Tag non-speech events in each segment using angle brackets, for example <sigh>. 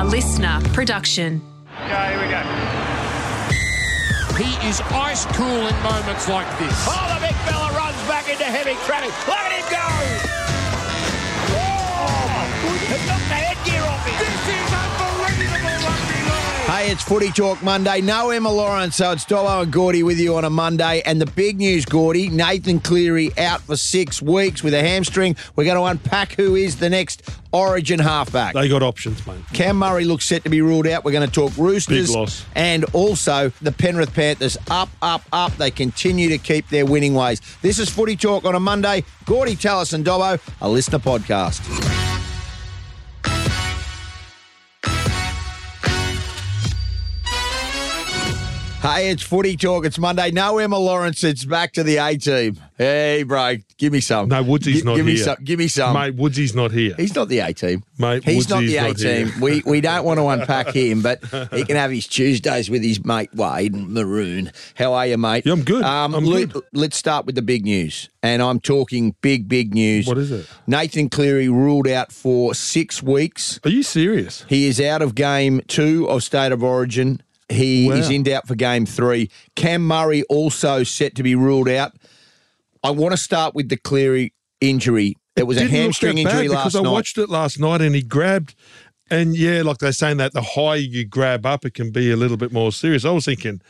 A listener production. Okay, here we go. He is ice cool in moments like this. Oh, the big fella runs back into heavy traffic. Look at him go! Hey, it's Footy Talk Monday. No Emma Lawrence, so it's Dobbo and Gordy with you on a Monday. And the big news, Gordy, Nathan Cleary out for six weeks with a hamstring. We're going to unpack who is the next Origin halfback. They got options, mate. Cam Murray looks set to be ruled out. We're going to talk Roosters. Big loss. And also the Penrith Panthers up, up, up. They continue to keep their winning ways. This is Footy Talk on a Monday. Gordy Tallis and Dobbo, a listener podcast. Hey, it's Footy Talk. It's Monday. No Emma Lawrence. It's back to the A team. Hey, bro, give me some. No, Woodsy's Gi- not give Me some, give me some. mate, Woodsy's not here. He's not the A team. Mate, He's not the A team. We we don't want to unpack <laughs> him, but he can have his Tuesdays with his mate Wade Maroon. How are you, mate? Yeah, I'm good. Um, I'm let, good. Let's start with the big news, and I'm talking big, big news. What is it? Nathan Cleary ruled out for six weeks. Are you serious? He is out of game two of State of Origin. He Wow. is in doubt for game three. Cam Murray also set to be ruled out. I want to start with the Cleary injury. It was a hamstring injury last because I night. watched it last night and he grabbed, and yeah, like they're saying that the higher you grab up, it can be a little bit more serious. I was thinking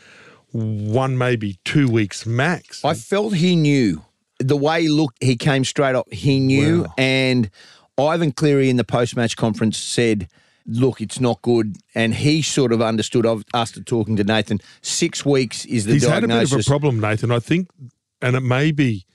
one, maybe two weeks max. I felt he knew the way he looked. He came straight up. He knew, Wow. and Ivan Cleary in the post-match conference said, "Look, it's not good." And he sort of understood. To talking to Nathan, six weeks is the He's had a bit of a problem, Nathan. I think, and it may be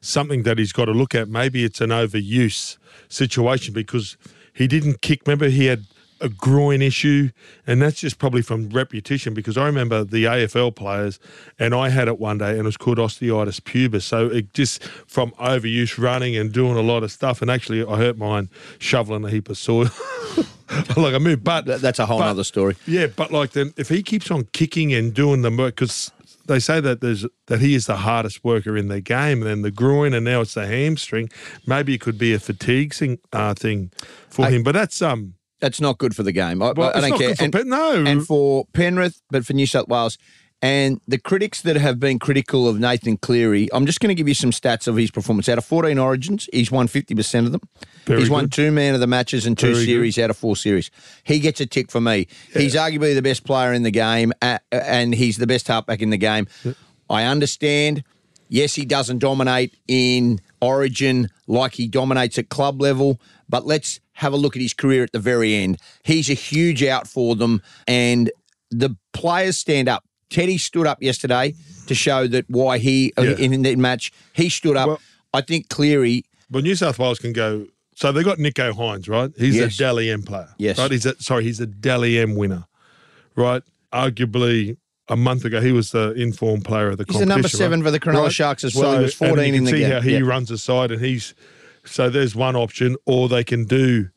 something that he's got to look at. Maybe it's an overuse situation because he didn't kick. Remember, he had a groin issue, and that's just probably from repetition. Because I remember the AFL players, and I had it one day, and it was called osteitis pubis. So it just from overuse, running and doing a lot of stuff, and actually I hurt mine shoveling a heap of soil. <laughs> like I moved, but That's a whole but- other story. yeah, but like then, if he keeps on kicking and doing the work, because they say that there's that he is the hardest worker in the game, and then the groin, and now it's the hamstring. Maybe it could be a fatigue thing, uh, thing for I- him. But that's um, That's not good for the game. I, well, I don't care. and, Pen- no, and for Penrith, but for New South Wales. And the critics that have been critical of Nathan Cleary, I'm just going to give you some stats of his performance. Out of 14 origins, he's won 50% of them. Very he's won good. two man of the matches and two Very good. series out of four series. He gets a tick for me. He's arguably the best player in the game, and he's the best halfback in the game. I understand. Yes, he doesn't dominate in origin like he dominates at club level, but let's have a look at his career at the very end. He's a huge out for them, and the players stand up. Teddy stood up yesterday to show that why he uh, Yeah. in that match he stood up. Well- I think Cleary. but New South Wales can go. So they got Nicho Hynes, right? He's Yes. a Dally M player, Yes. right? He's a sorry, he's a Dally M winner, right? Arguably. A month ago, he was the informed player of the competition. He's the number seven right? for the Cronulla Sharks as well. He was and 14 you can in the see game. how he Yeah. runs aside, and he's so there's one option, or they can do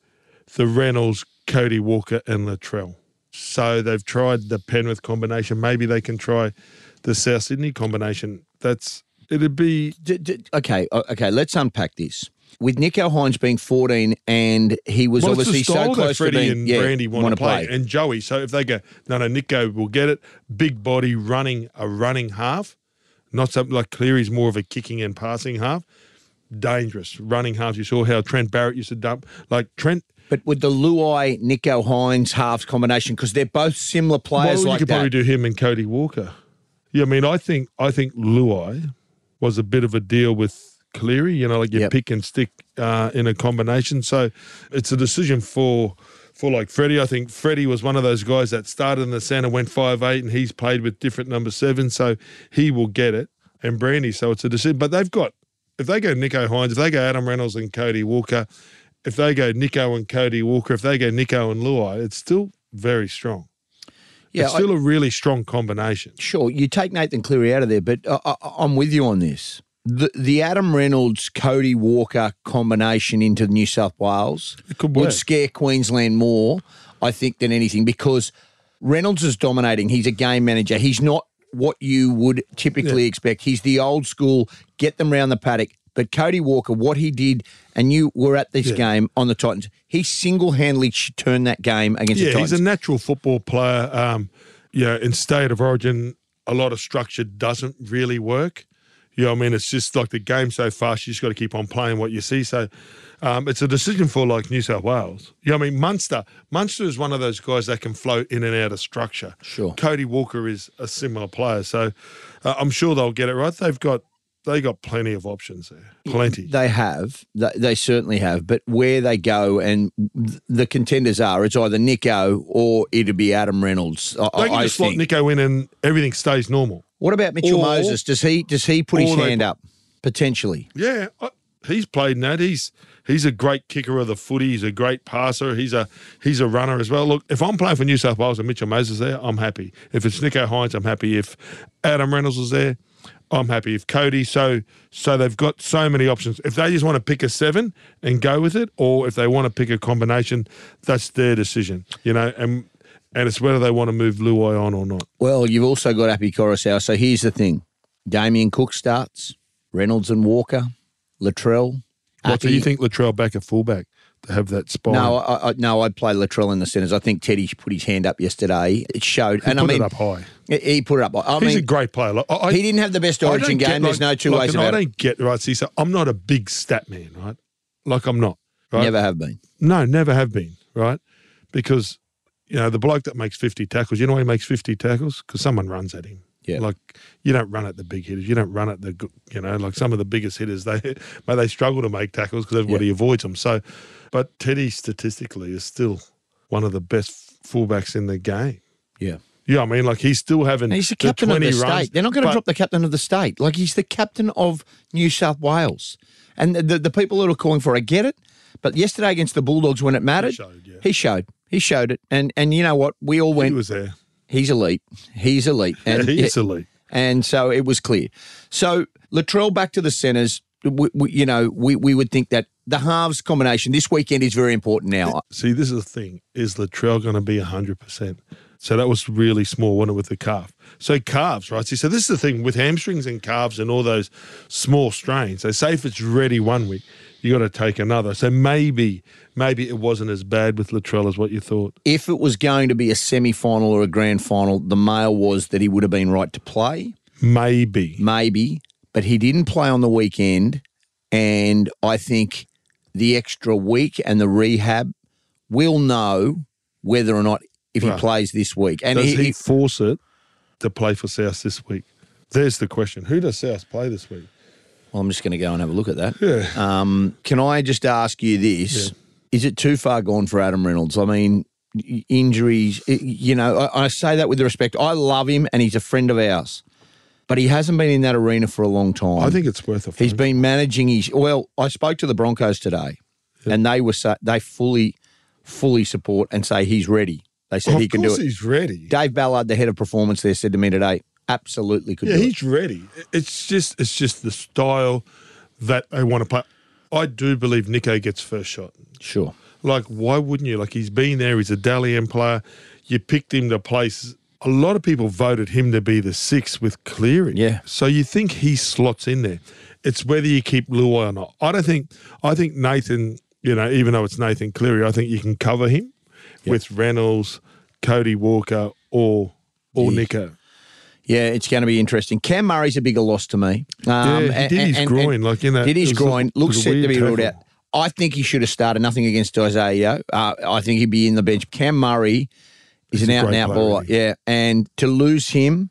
the Reynolds, Cody Walker, and Latrell. So they've tried the Penrith combination. Maybe they can try the South Sydney combination. That's it'd be D- d- okay, okay. Let's unpack this. With Nicho Hynes being 14, and he was well, obviously the style so that close to Freddie being and yeah, Brandy want to play. and Joey. So if they go, no, no, Nicho will get it. Big body, running a running half, not something like Cleary's more of a kicking and passing half. Dangerous running halves. You saw how Trent Barrett used to dump like Trent. But with the Luai Nicho Hynes halves combination, because they're both similar players well, you like could that. probably do him and Cody Walker. Yeah, I mean, I think I think Luai was a bit of a deal with Cleary. You know, like you Yep. pick and stick uh, in a combination. So it's a decision for for like Freddie. I think Freddie was one of those guys that started in the centre, went five eight, and he's played with different number seven, so he will get it. And Brandy, so it's a decision. But they've got if they go Nicho Hynes, if they go Adam Reynolds and Cody Walker, if they go Nicho and Cody Walker, if they go Nicho and Luai, it's still very strong. yeah, it's still a really strong combination. Sure, you take Nathan Cleary out of there, but I, I, I'm with you on this. The, the Adam Reynolds Cody Walker combination into New South Wales would work. scare Queensland more, I think, than anything because Reynolds is dominating. He's a game manager. He's not what you would typically expect. He's the old school, get them round the paddock, But Cody Walker, what he did, and you were at this Yeah. game on the Titans, he single handedly turned that game against the Yeah, Titans. he's a natural football player. Um, yeah, in state of origin, a lot of structure doesn't really work. You know, what I mean, it's just like the game so fast. You just got to keep on playing what you see. So, um, it's a decision for like New South Wales. You know, what I mean, Munster. Munster is one of those guys that can float in and out of structure. Sure. Cody Walker is a similar player, so uh, I'm sure they'll get it right. They've got they got plenty of options there. Plenty. They have. They, they certainly have. But where they go and the contenders are, it's either Nicho or it'd be Adam Reynolds. I, They can I just slot. Nicho in and everything stays normal. What about Mitchell Or- Moses? Does he does he put his or they hand up potentially? Yeah, he's played in that. He's he's a great kicker of the footy. He's a great passer. He's a he's a runner as well. Look, if I'm playing for New South Wales and Mitchell Moses is there, I'm happy. If it's Nico Hines, I'm happy. If Adam Reynolds is there, I'm happy. If Cody, so so they've got so many options. If they just want to pick a seven and go with it, or if they want to pick a combination, that's their decision. You know, and and it's whether they want to move Luai on or not. Well, you've also got Api Koroisau. So here's the thing: Damien Cook starts, Reynolds and Walker, Latrell. What do you think Latrell back at fullback have that spine? No, I, I, no, I'd play Latrell in the centres. I think Teddy put his hand up yesterday. It showed, He and put I mean, it up high. He, put it up. I He's mean, a great player. Like, I, he didn't have the best Origin game. There's no two like, ways about I don't get right. See, so I'm not a big stat man, right? Like I'm not. Right? Never have been. No, never have been. Right? Because you know the bloke that makes 50 tackles. You know why he makes 50 tackles? Because someone runs at him. Yeah. Like you don't run at the big hitters. You don't run at the you know like some of the biggest hitters. They <laughs> but they struggle to make tackles because everybody avoids them. So, but Teddy statistically is still one of the best fullbacks in the game. Yeah. Yeah, I mean, like he's still having. And he's the captain of the 20 runs, state. They're not going to drop the captain of the state. Like he's the captain of New South Wales. And the, the, the people that are calling for it, I get it. But yesterday against the Bulldogs, when it mattered, he showed, yeah. he showed. He showed it. And and you know what? We all went. He was there. He's elite. He's elite. And He's elite. And so it was clear. So Latrell back to the centres. We, we, you know, we, we would think that the halves combination this weekend is very important now. See, this is the thing: is Latrell going to be hundred percent? So that was really small, wasn't it, with the calf? So calves, right? So this is the thing with hamstrings and calves and all those small strains. They say if it's ready one week, you got to take another. So maybe, maybe it wasn't as bad with Latrell as what you thought. If it was going to be a semi final or a grand final, the mail was that he would have been right to play. Maybe. maybe, but he didn't play on the weekend. And I think the extra week and the rehab will know whether or not if he plays this week. And Does he, he- force it to play for South this week? There's the question: Who does South play this week? well, I'm just going to go and have a look at that. Yeah. Um, can I just ask you this? Is it too far gone for Adam Reynolds? I mean, injuries, you know, I, I say that with respect. I love him and he's a friend of ours, but he hasn't been in that arena for a long time. I think it's worth a. He's been managing his. Well, I spoke to the Broncos today, and they were they fully, fully support and say he's ready. They said Of he can do course it. He's ready. Dave Ballard, the head of performance there, said to me today, absolutely could Yeah, do it. he's ready. It's just it's just the style that they want to play. I do believe Nicho gets first shot. Sure. Like, why wouldn't you? Like, he's been there. He's a Dally M player. You picked him to place. A lot of people voted him to be the sixth with Cleary. Yeah. So you think he slots in there? It's whether you keep Luai or not. I don't think. I think Nathan. You know, even though it's Nathan Cleary, I think you can cover him with Reynolds, Cody Walker, or or Yeah. Nicho. Yeah, it's going to be interesting. Cam Murray's a bigger loss to me. Um, Yeah, he did his groin, like in that- Did his a- groin. Looks set to be ruled out. I think he should have started. Nothing against Isaiah. Uh, I think he'd be in the bench. Cam Murray is He's an out and out baller. Yeah, and to lose him,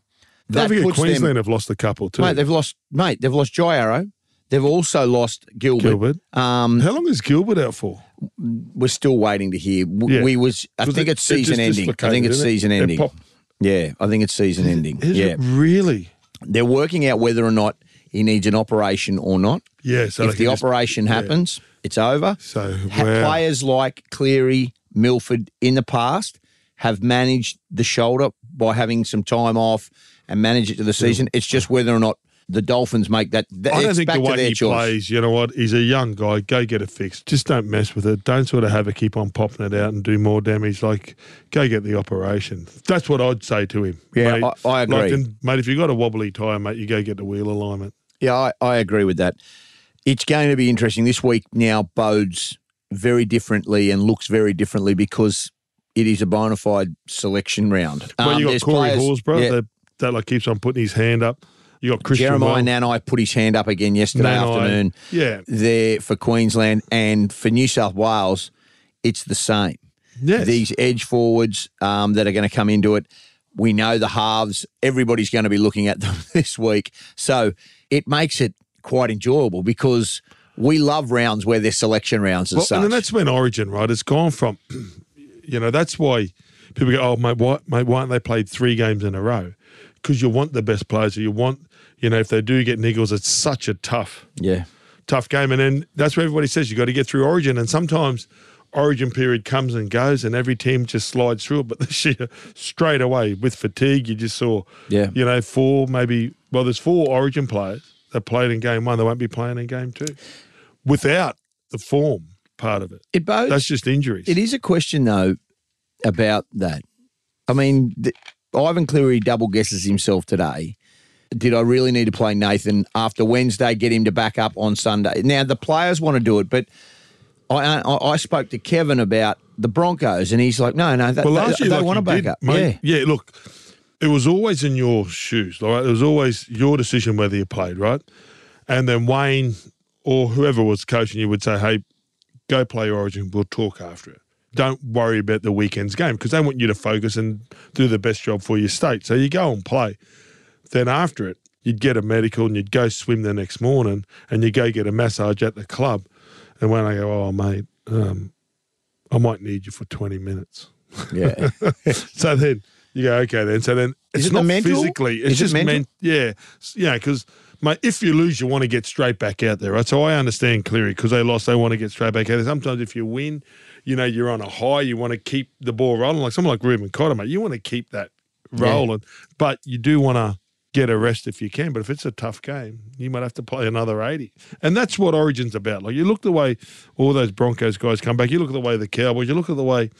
Don't that forget puts Queensland them. have lost a couple too. Mate, they've lost. Mate, they've lost Jai Arrow. They've also lost Gilbert. Gilbert. Um, How long is Gilbert out for? we're still waiting to hear. W- Yeah. We was. I think it- it's it season just ending. I dislocated, think it's it? season It ending. popped. Yeah, I think it's season ending. Is yeah, it really? they're working out whether or not he needs an operation or not. Yeah. So if they the can just- operation happens, it's over. So Ha- wow. Players like Cleary, Milford in the past have managed the shoulder by having some time off and manage it to the season. It's just whether or not the Dolphins make that. that I don't think the way he choice. plays, you know what? He's a young guy. Go get it fixed. Just don't mess with it. Don't sort of have it keep on popping it out and do more damage. Like, go get the operation. That's what I'd say to him. Yeah, mate. I- I agree. Like, and, mate, if you've got a wobbly tyre, mate, you go get the wheel alignment. Yeah, I, I agree with that. It's going to be interesting. This week now bodes very differently and looks very differently because it is a bona fide selection round. well, Um, you got Corey players- Horsburgh yeah, that, that like keeps on putting his hand up. You got Christian Jeremiah Well, Nanai put his hand up again yesterday Nanai, afternoon. yeah. there for Queensland and for New South Wales, it's the same. Yes. These edge forwards um, that are going to come into it, we know the halves. Everybody's going to be looking at <laughs> them this week, so it makes it quite enjoyable because we love rounds where they're selection rounds as Well, such. and then that's when Origin, right? It's gone from, <clears throat> you know, that's why people go, oh, mate, why, mate, why aren't they played three games in a row? Because you want the best players. You want, you know, if they do get niggles, it's such a tough, yeah, tough game. And then that's what everybody says. You got to get through Origin. And sometimes Origin period comes and goes, and every team just slides through it. But <laughs> this year, straight away with fatigue, you just saw, Yeah. you know, four maybe. Well, there's four Origin players that played in game one. They won't be playing in game two, without the form part of it. it both. That's just injuries. It is a question though about that. I mean, th- Ivan Cleary double guesses himself today. Did I really need to play Nathan after Wednesday? Get him to back up on Sunday. Now the players want to do it, but I I, I spoke to Kevin about the Broncos, and he's like, no, no, that, Well, they, last year, they like want to back did, up. mate. Yeah, yeah. Look, it was always in your shoes. Right, it was always your decision whether you played, right? And then Wayne or whoever was coaching you would say, "Hey, go play Origin. We'll talk after it. Don't worry about the weekend's game because they want you to focus and do the best job for your state. So you go and play. Then after it, you'd get a medical and you'd go swim the next morning and you go get a massage at the club. And when I go, oh mate, um, I might need you for twenty minutes. yeah. <laughs> So then you go, okay, then. So then it's it not mental? physically. It's Is it just mental? meant, yeah, yeah. Because mate, if you lose, you want to get straight back out there, right? So I understand Cleary because they lost, they want to get straight back out there. Sometimes if you win, you know, you're on a high, you want to keep the ball rolling. Like someone like Reuben Cotter, mate, you want to keep that rolling, but you do want to get a rest if you can. But if it's a tough game, you might have to play another 80. And that's what Origin's about. Like you look the way all those Broncos guys come back, you look at the way the Cowboys, you look at the way,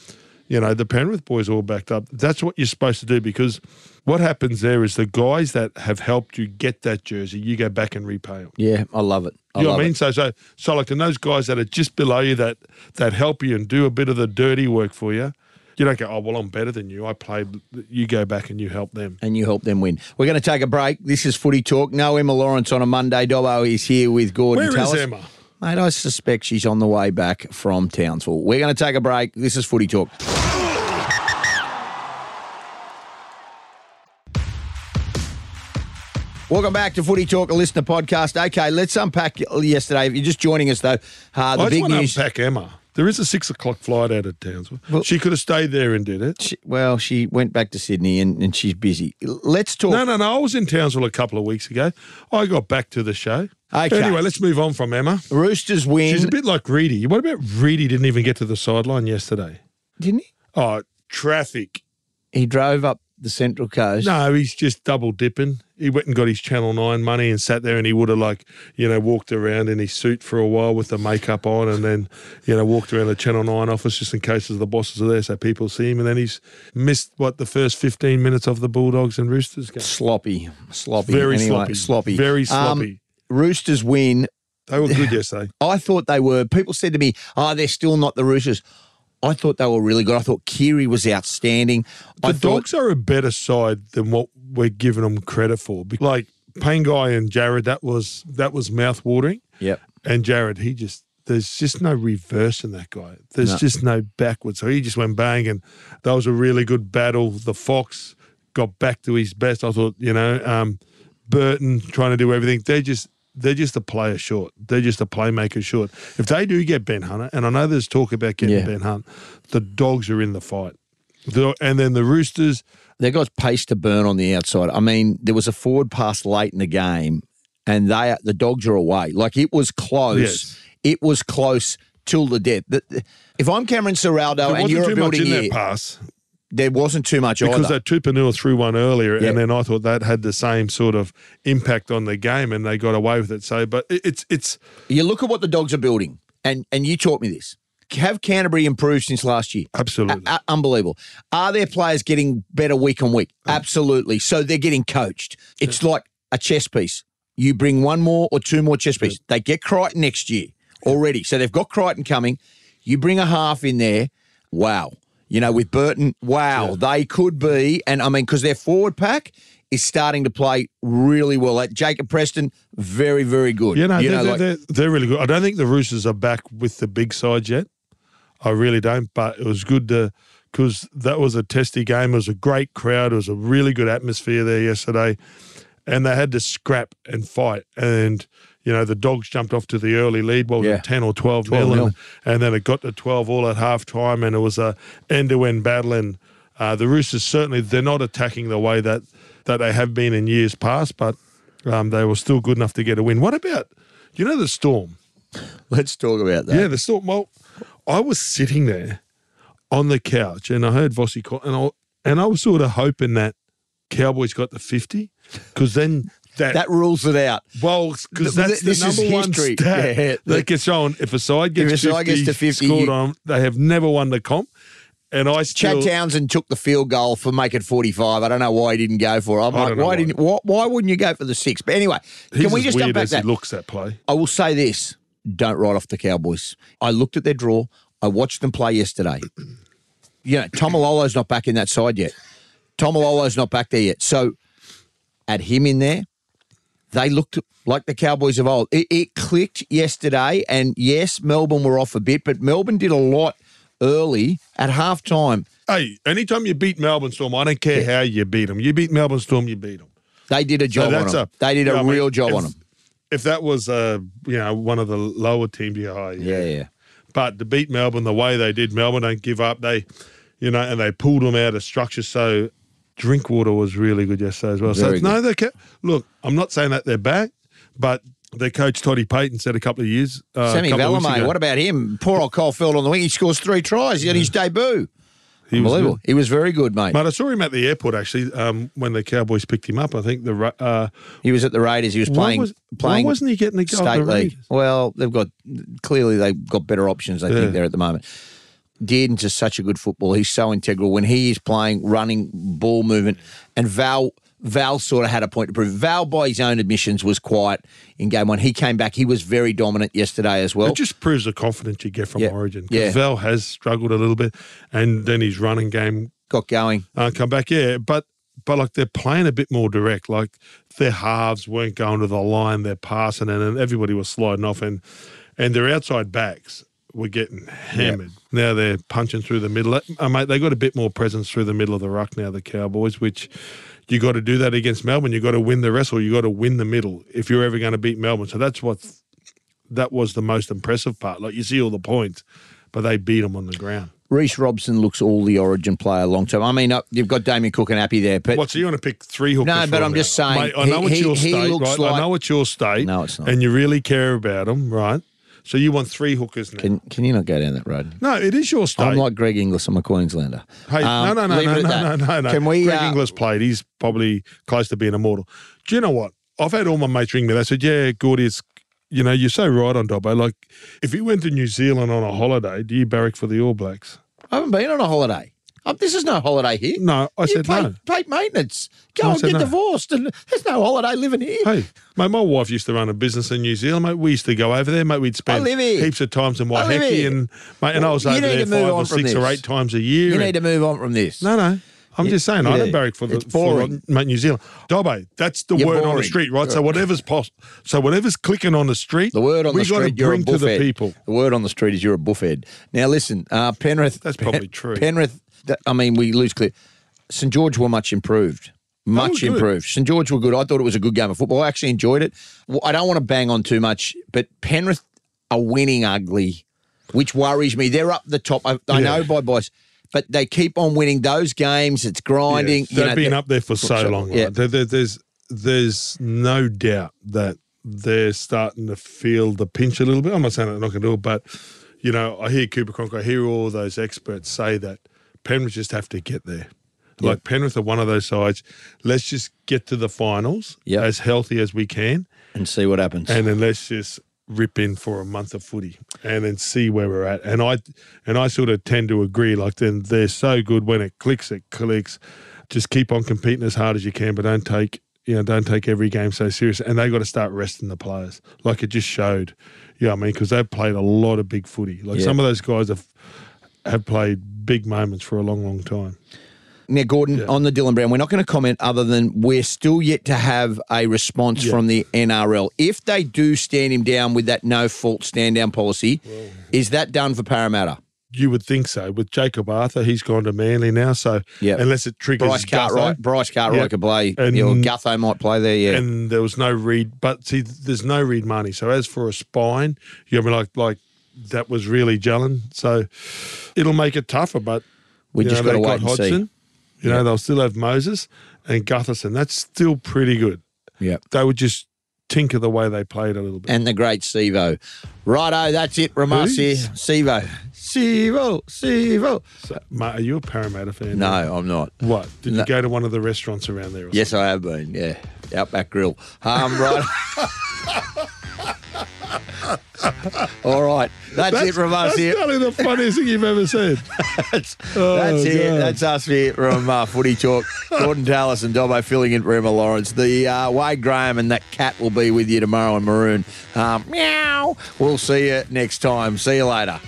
you know, the Penrith boys all backed up. That's what you're supposed to do because what happens there is the guys that have helped you get that jersey, you go back and repay them. yeah, I love it. I You know what I mean? it. So, so, so, like, and those guys that are just below you that that help you and do a bit of the dirty work for you, you don't go, oh well, I'm better than you. I played. You go back and you help them. and you help them win. We're going to take a break. This is Footy Talk. No Emma Lawrence on a Monday. Dobbo is here with Gorden. Where is Tallis. Emma? Mate, I suspect she's on the way back from Townsville. We're going to take a break. This is Footy Talk. Welcome back to Footy Talk, a listener podcast. Okay, let's unpack yesterday. If you're just joining us, though, uh, the I just big want to news. unpack Emma. There is a six o'clock flight out of Townsville. Well- she could have stayed there and did it. She- well, she went back to Sydney and, and she's busy. Let's talk. No, no, no. I was in Townsville a couple of weeks ago. I got back to the show. Okay. Anyway, let's move on from Emma. Roosters win. She's a bit like Reedy. What about Reedy didn't even get to the sideline yesterday? Didn't he? Oh, traffic. He drove up the Central Coast. No, he's just double dipping. He went and got his Channel 9 money and sat there and he would have, like, you know, walked around in his suit for a while with the makeup on and then, you know, walked around the Channel 9 office just in case the bosses are there so people see him. And then he's missed, what, the first 15 minutes of the Bulldogs and Roosters game. Sloppy. Sloppy. Very Anyway, sloppy. Sloppy. Very Um, sloppy. Roosters win. they were good <laughs> yesterday. I thought they were. People said to me, oh, they're still not the Roosters. I thought they were really good. I thought Keary was outstanding. The I thought, Dogs are a better side than what we're giving them credit for. Like Pangai and Jared, that was that was mouth watering. Yep. And Jared, he just there's just no reverse in that guy. There's No. just no backwards. So he just went bang, and that was a really good battle. The Fox got back to his best. I thought, you know, um, Burton trying to do everything. They're just they're just a player short. They're just a playmaker short. If they do get Ben Hunter, and I know there's talk about getting Yeah. Ben Hunt, the Dogs are in the fight. The, and then the Roosters, they got pace to burn on the outside. I mean, there was a forward pass late in the game, and they the dogs are away. Like it was close. Yes. It was close till the death. If I'm Cameron Ciraldo and you're a much building in here, that pass. There wasn't too much because either. that Tupouniua threw one earlier, Yeah. and then I thought that had the same sort of impact on the game, and they got away with it. So, but it's it's You look at what the dogs are building, and and you taught me this. Have Canterbury improved since last year? absolutely A- unbelievable. Are their players getting better week on week? Oh. Absolutely. So they're getting coached. It's like a chess piece. You bring one more or two more chess pieces. They get Crichton next year already. So they've got Crichton coming. You bring a half in there. Wow. You know, with Burton, wow, they could be. And I mean, because their forward pack is starting to play really well. Like Jacob Preston, very, very good. Yeah, no, you they're, know, they're, like- they're, they're really good. I don't think the Roosters are back with the big side yet. I really don't. But it was good to because that was a testy game. It was a great crowd. It was a really good atmosphere there yesterday, and they had to scrap and fight. And you know the Dogs jumped off to the early lead. Was Yeah. ten or twelve, 12 nil, nil. and, and then it got to twelve all at half time, and it was a end to end battle. And uh, the Roosters certainly they're not attacking the way that that they have been in years past, but um, they were still good enough to get a win. What about you know the Storm? let's talk about that. Yeah, the Storm. Well, I was sitting there on the couch and I heard Vossi call, and I and I was sort of hoping that Cowboys got the fifty because then that. That rules it out. well, because Th- that's this the is number one history. stat Yeah, that gets shown. If a side gets, If a side 50, gets to 50, scored you- on, they have never won the comp. And I still, Chad Townsend took the field goal for make it 45. I don't know why he didn't go for it. I'm I like, why why. didn't why, why wouldn't you go for the six? But anyway, he's can we just jump back as that? he looks that play. I will say this: don't write off the Cowboys. I looked at their draw. I watched them play yesterday. <clears throat> You know, Taumalolo's not back in that side yet. Taumalolo's not back there yet. So, add him in there. They looked like the Cowboys of old. It, it clicked yesterday, and yes, Melbourne were off a bit, but Melbourne did a lot early at halftime. Hey, anytime you beat Melbourne Storm, I don't care how you beat them. You beat Melbourne Storm, you beat them. They did a job on that's them. they did a yeah, I mean, real job if- on them. If that was, uh, you know, one of the lower teams, yeah, oh, Yeah, yeah. But to beat Melbourne the way they did, Melbourne don't give up. They, you know, and they pulled them out of structure. So Drinkwater was really good yesterday as well. Very so no, they kept, look. I'm not saying that they're back, but their coach Toddy Payten said a couple of years. Uh, Sammy a couple of weeks ago, what about him? Poor old Caulfield on the wing. He scores three tries in his debut. he was Unbelievable. good. He was very good, mate. But I saw him at the airport actually um, when the Cowboys picked him up. I think the uh, He was at the Raiders. He was playing. was- why wasn't he getting at state the league? Raiders? Well, they've got clearly they've got better options. I Yeah. think there at the moment. Dearden's just such a good footballer. He's so integral when he is playing, running, ball movement, and Val. Val sort of had a point to prove. Val, by his own admissions, was quiet in game one. He came back. He was very dominant yesterday as well. It just proves the confidence you get from Yeah. Origin. Yeah. Because Val has struggled a little bit, and then his running game got going. uh, come back. Yeah, but but like they're playing a bit more direct. Like their halves weren't going to the line; they're passing, and, and everybody was sliding off, and and their outside backs were getting hammered. Now they're punching through the middle. Uh, mate, they got a bit more presence through the middle of the ruck now. The Cowboys, which. You got to do that against Melbourne. You got to win the wrestle. You got to win the middle if you're ever going to beat Melbourne. So that's what that was the most impressive part. Like you see all the points, but they beat them on the ground. Reece Robson looks all the Origin player long term. I mean, uh, you've got Damien Cook and Happy there, but What? So you want to pick three hookers? No, but them I'm now? just saying, Mate, I know he- it's he- your he state, looks right? like- I know it's your state. No, it's not. And you really care about them, right? So you want three hookers now? can can you not go down that road? no, it is your state. I'm like Greg Inglis. I'm a Queenslander. Hey, Um, no, no, no, no, no, no, no, no. Can we? Greg uh, Inglis played. He's probably close to being immortal. Do you know what? I've had all my mates ring me. They said, "Yeah, Gordy, it's you know, you're so right on Dobbo. Like, if you went to New Zealand on a holiday, do you barrack for the All Blacks? I haven't been on a holiday. Um, this is no holiday here. No, I you said pay, no. pay maintenance. Go I and get no. divorced, and there's no holiday living here. Hey, mate, my wife used to run a business in New Zealand, mate. We used to go over there, mate. We'd spend heaps of times in I Waiheke and mate, and I was over there five or six or eight times a year. You need to move on from this. no, no. I'm just saying, I yeah. don't barrack for the for, mate, New Zealand. Dobbo, that's the You're word on the street, right? So whatever's pos- so whatever's clicking on the street, The word on we the got to street, you're a bring to the people. The word on the street is you're a buffhead. Now listen, uh, Penrith. That's probably true. Penrith. Th- I mean, we lose clear. St George were much improved. Much improved. St George were good. I thought it was a good game of football. I actually enjoyed it. Well, I don't want to bang on too much, but Penrith are winning ugly, which worries me. They're up the top. I, I Yeah. know by boys, but they keep on winning those games. It's grinding. Yeah, they've know, been up there for so so- long. yeah. Right? There, there- there's there's no doubt that they're starting to feel the pinch a little bit. I'm not saying they're not going to do it, but you know, I hear Cooper Cronk, I hear all those experts say that Penrith just have to get there. Like Penrith are one of those sides. Let's just get to the finals Yep. as healthy as we can, and see what happens. and then let's just rip in for a month of footy and then see where we're at. And I and I sort of tend to agree. Like then they're so good when it clicks, it clicks. Just keep on competing as hard as you can, but don't take you know, don't take every game so serious, and they got to start resting the players, like it just showed. Yeah, I mean, because they've played a lot of big footy. Like Yeah. some of those guys have have played big moments for a long, long time. Now, Gorden, on the Dylan Brown, we're not going to comment other than we're still yet to have a response Yeah. from the NRL. If they do stand him down with that no fault stand down policy, is that done for Parramatta? You would think so. With Jakob Arthur, he's gone to Manly now, so Yep. unless it triggers Bryce Cartwright, Gutho, Bryce Cartwright Yeah. could play, And- yeah, or Gutho might play there. Yeah, and there was no Reed. But see, there's no Reed Mahoney. So as for a spine, you know, like like that was really gelling. So it'll make it tougher. But We just know, gotta they wait got and see. Hodgson. You know, they'll still have Moses and Gutherson. That's still pretty good. yeah. They would just tinker the way they played a little bit. And the great Sevo. Righto, that's it from us here. Sevo. Sevo. Sevo. So, mate, are you a Parramatta fan? No, I'm not. What? Did No. you go to one of the restaurants around there? Yes, I have been. Yeah, Outback Grill. Um, right. <laughs> <laughs> <laughs> All right, that's, it from us That's here. probably the funniest thing you've ever said. <laughs> That's, Oh, that's it. That's us here from uh, Footy Talk. Gorden Tallis and Dobbo filling in for Emma Lawrence. The uh, Wade Graham and that cat will be with you tomorrow in Maroon. Um, meow. We'll see you next time. See you later.